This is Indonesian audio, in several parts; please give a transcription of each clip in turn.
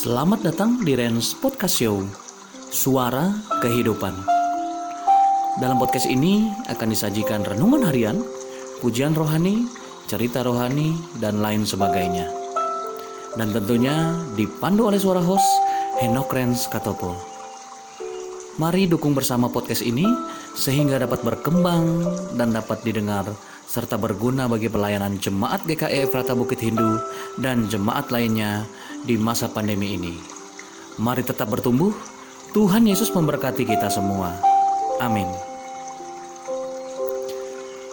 Selamat datang di Rens Podcast Show Suara Kehidupan. Dalam podcast ini akan disajikan renungan harian, pujian rohani, cerita rohani, dan lain sebagainya. Dan tentunya dipandu oleh suara host Henok Rens Katopo. Mari dukung bersama podcast ini sehingga dapat berkembang dan dapat didengar serta berguna bagi pelayanan jemaat GKE Efrata Bukit Hindu dan jemaat lainnya di masa pandemi ini. Mari tetap bertumbuh. Tuhan Yesus memberkati kita semua. Amin.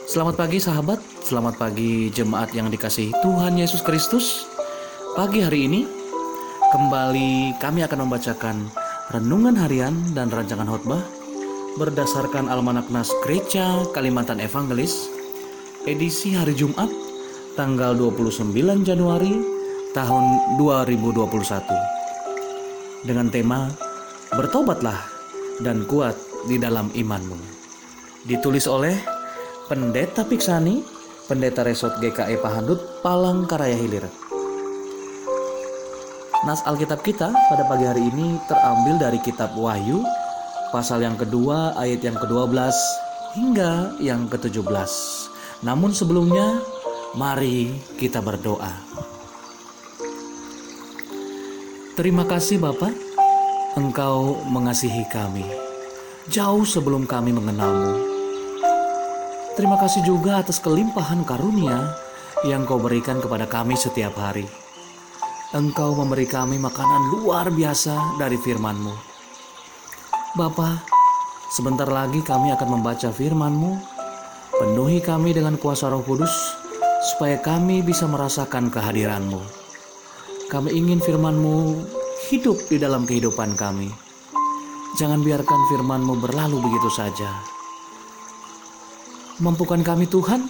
Selamat pagi sahabat, selamat pagi jemaat yang dikasihi Tuhan Yesus Kristus. Pagi hari ini kembali kami akan membacakan renungan harian dan rancangan khotbah berdasarkan Almanak Nas Gereja Kalimantan Evangelis edisi hari Jumat tanggal 29 Januari tahun 2021 dengan tema Bertobatlah dan kuat di dalam imanmu. Ditulis oleh Pendeta Piksani, Pendeta Resort GKE Pahandut, Palangkaraya Hilir. Nas Alkitab kita pada pagi hari ini terambil dari kitab Wahyu pasal yang kedua ayat yang ke-12 hingga yang ke-17. Namun sebelumnya, mari kita berdoa. Terima kasih Bapak, Engkau mengasihi kami jauh sebelum kami mengenalmu. Terima kasih juga atas kelimpahan karunia yang kau berikan kepada kami setiap hari. Engkau memberi kami makanan luar biasa dari firman-Mu. Bapa, sebentar lagi kami akan membaca firman-Mu Penuhi kami dengan kuasa roh kudus, supaya kami bisa merasakan kehadiran-Mu. Kami ingin firman-Mu hidup di dalam kehidupan kami. Jangan biarkan firman-Mu berlalu begitu saja. Mampukan kami Tuhan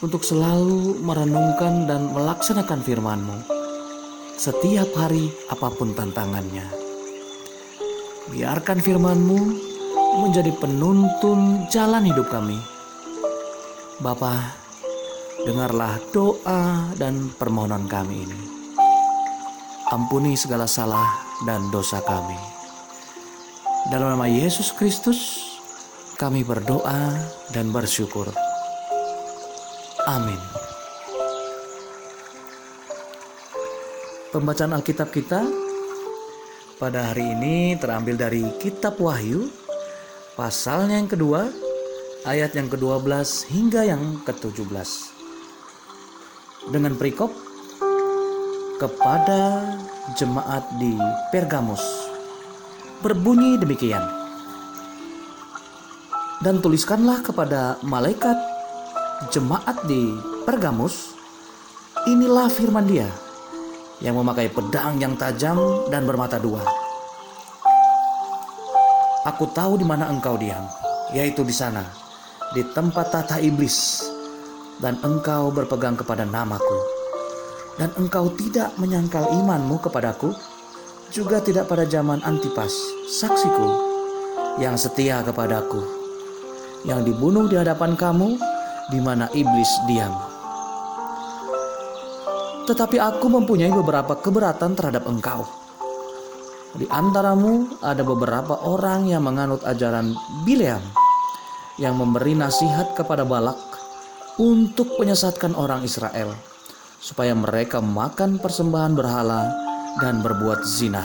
untuk selalu merenungkan dan melaksanakan firman-Mu setiap hari apa pun tantangannya. Biarkan firman-Mu menjadi penuntun jalan hidup kami Bapa, dengarlah doa dan permohonan kami ini. Ampuni segala salah dan dosa kami. Dalam nama Yesus Kristus, kami berdoa dan bersyukur. Amin. Pembacaan Alkitab kita pada hari ini terambil dari Kitab Wahyu, pasalnya yang kedua, ayat yang ke-12 hingga yang ke-17. Dengan perikop kepada jemaat di Pergamus berbunyi demikian. Dan tuliskanlah kepada malaikat jemaat di Pergamus, inilah firman dia yang memakai pedang yang tajam dan bermata dua. Aku tahu di mana engkau diam, yaitu di sana, di tempat tata iblis, dan engkau berpegang kepada namaku, dan engkau tidak menyangkal imanmu kepadaku, juga tidak pada zaman Antipas, saksiku, yang setia kepadaku, yang dibunuh di hadapan kamu, di mana iblis diam. Tetapi aku mempunyai beberapa keberatan terhadap engkau. Di antaramu ada beberapa orang yang menganut ajaran Bileam, yang memberi nasihat kepada Balak untuk menyesatkan orang Israel supaya mereka makan persembahan berhala dan berbuat zina.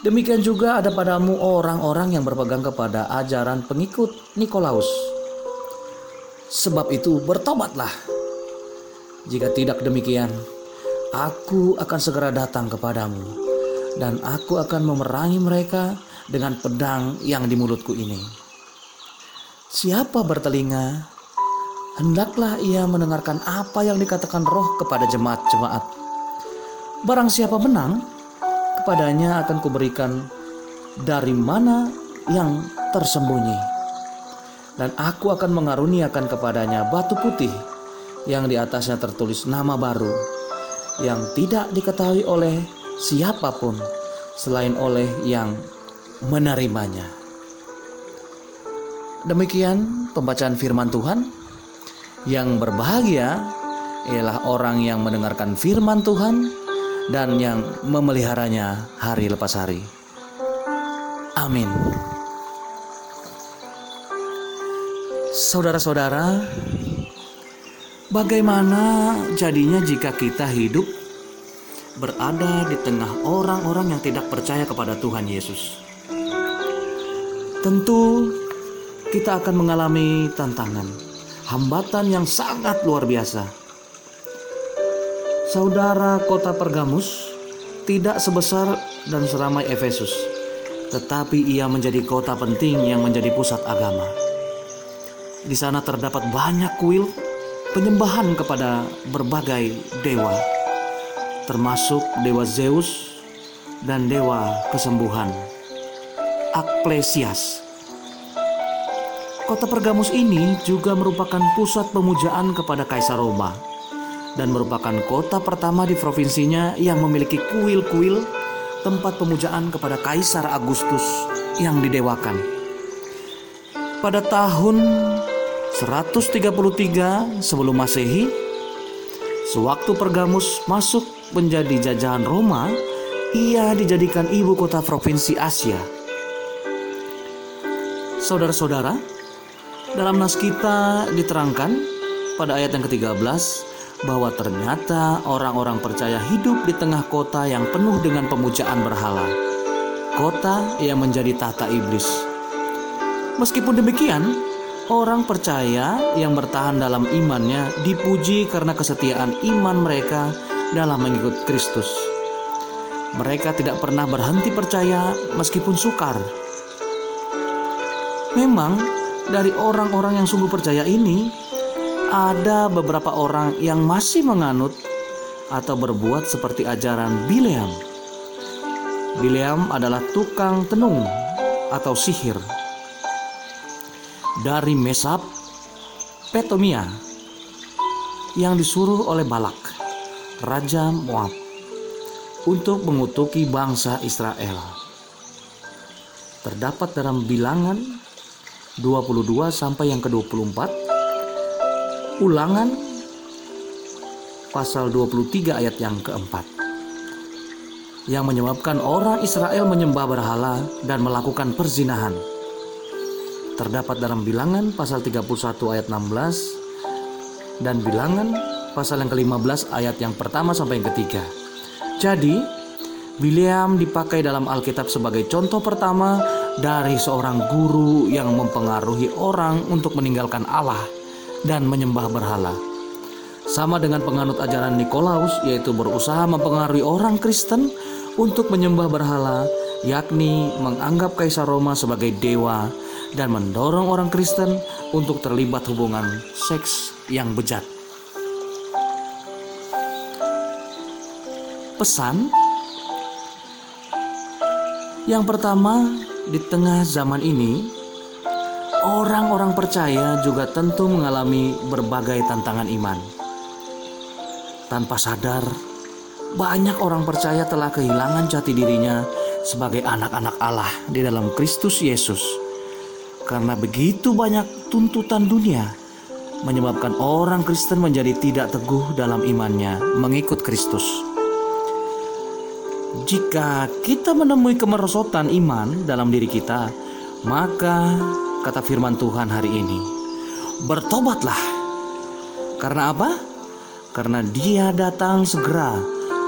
Demikian juga ada padamu orang-orang yang berpegang kepada ajaran pengikut Nikolaus. Sebab itu bertobatlah. Jika tidak demikian, aku akan segera datang kepadamu dan aku akan memerangi mereka dengan pedang yang di mulutku ini. Siapa bertelinga, hendaklah ia mendengarkan apa yang dikatakan roh kepada jemaat-jemaat. Barang siapa menang, kepadanya akan kuberikan dari mana yang tersembunyi. Dan aku akan mengaruniakan kepadanya batu putih yang di atasnya tertulis nama baru yang tidak diketahui oleh siapa pun selain oleh yang menerimanya. Demikian pembacaan firman Tuhan. Yang berbahagia ialah orang yang mendengarkan firman Tuhan dan yang memeliharanya hari lepas hari. Amin. Saudara-saudara, bagaimana jadinya jika kita hidup berada di tengah orang-orang yang tidak percaya kepada Tuhan Yesus? Tentu kita akan mengalami tantangan, hambatan yang sangat luar biasa. Saudara kota Pergamus tidak sebesar dan seramai Efesus, tetapi ia menjadi kota penting yang menjadi pusat agama. Di sana terdapat banyak kuil penyembahan kepada berbagai dewa, termasuk dewa Zeus dan dewa kesembuhan. Aklesias. Kota Pergamus ini juga merupakan pusat pemujaan kepada Kaisar Roma dan merupakan kota pertama di provinsinya yang memiliki kuil-kuil tempat pemujaan kepada Kaisar Agustus yang didewakan. Pada tahun 133 sebelum Masehi, sewaktu Pergamus masuk menjadi jajahan Roma, ia dijadikan ibu kota provinsi Asia Saudara-saudara, dalam nas kita diterangkan pada ayat yang ke-13 bahwa ternyata orang-orang percaya hidup di tengah kota yang penuh dengan pemujaan berhala. Kota yang menjadi tata iblis. Meskipun demikian, orang percaya yang bertahan dalam imannya dipuji karena kesetiaan iman mereka dalam mengikut Kristus. Mereka tidak pernah berhenti percaya meskipun sukar Memang dari orang-orang yang sungguh percaya ini ada beberapa orang yang masih menganut atau berbuat seperti ajaran Bileam. Bileam adalah tukang tenung atau sihir dari Mesap Petomia yang disuruh oleh Balak, Raja Moab, untuk mengutuki bangsa Israel. Terdapat dalam bilangan 22 sampai yang ke-24 Ulangan pasal 23 ayat yang keempat yang menyebabkan orang Israel menyembah berhala dan melakukan perzinahan. Terdapat dalam bilangan pasal 31 ayat 16 dan bilangan pasal yang ke-15 ayat yang pertama sampai yang ketiga. Jadi, Bileam dipakai dalam Alkitab sebagai contoh pertama dari seorang guru yang mempengaruhi orang untuk meninggalkan Allah dan menyembah berhala. Sama dengan penganut ajaran Nikolaus, yaitu berusaha mempengaruhi orang Kristen untuk menyembah berhala, yakni menganggap Kaisar Roma sebagai dewa dan mendorong orang Kristen untuk terlibat hubungan seks yang bejat. Pesan yang pertama di tengah zaman ini, orang-orang percaya juga tentu mengalami berbagai tantangan iman. Tanpa sadar, banyak orang percaya telah kehilangan jati dirinya sebagai anak-anak Allah di dalam Kristus Yesus. Karena begitu banyak tuntutan dunia menyebabkan orang Kristen menjadi tidak teguh dalam imannya mengikut Kristus. Jika kita menemui kemerosotan iman dalam diri kita, maka kata firman Tuhan hari ini, bertobatlah. Karena apa? Karena Dia datang segera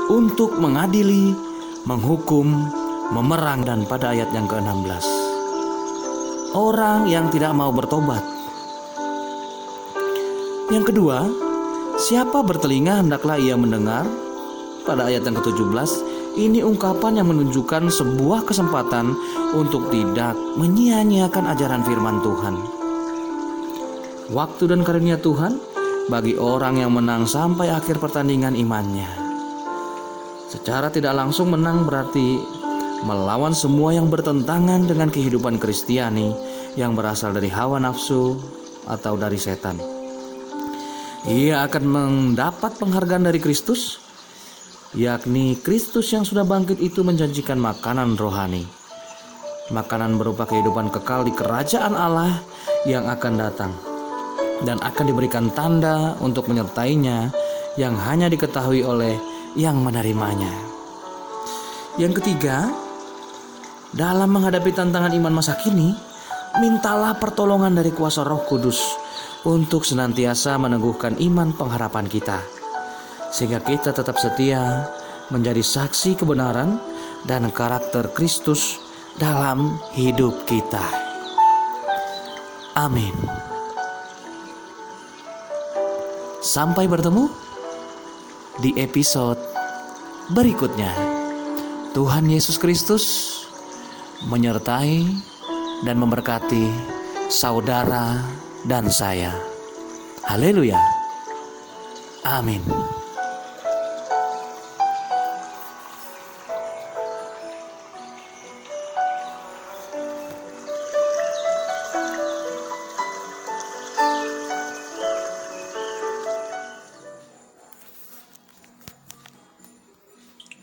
untuk mengadili, menghukum, memerang dan pada ayat yang ke-16. Orang yang tidak mau bertobat. Yang kedua, siapa bertelinga hendaklah ia mendengar pada ayat yang ke-17 ini ungkapan yang menunjukkan sebuah kesempatan untuk tidak menyia-nyiakan ajaran firman Tuhan. Waktu dan karunia Tuhan bagi orang yang menang sampai akhir pertandingan imannya. Secara tidak langsung menang berarti melawan semua yang bertentangan dengan kehidupan Kristiani yang berasal dari hawa nafsu atau dari setan. Ia akan mendapat penghargaan dari Kristus yakni Kristus yang sudah bangkit itu menjanjikan makanan rohani. Makanan berupa kehidupan kekal di kerajaan Allah yang akan datang dan akan diberikan tanda untuk menyertainya yang hanya diketahui oleh yang menerimanya. Yang ketiga, dalam menghadapi tantangan iman masa kini, mintalah pertolongan dari kuasa Roh Kudus untuk senantiasa meneguhkan iman pengharapan kita, sehingga kita tetap setia menjadi saksi kebenaran dan karakter Kristus dalam hidup kita. Amin. Sampai bertemu di episode berikutnya. Tuhan Yesus Kristus menyertai dan memberkati saudara dan saya. Haleluya. Amin.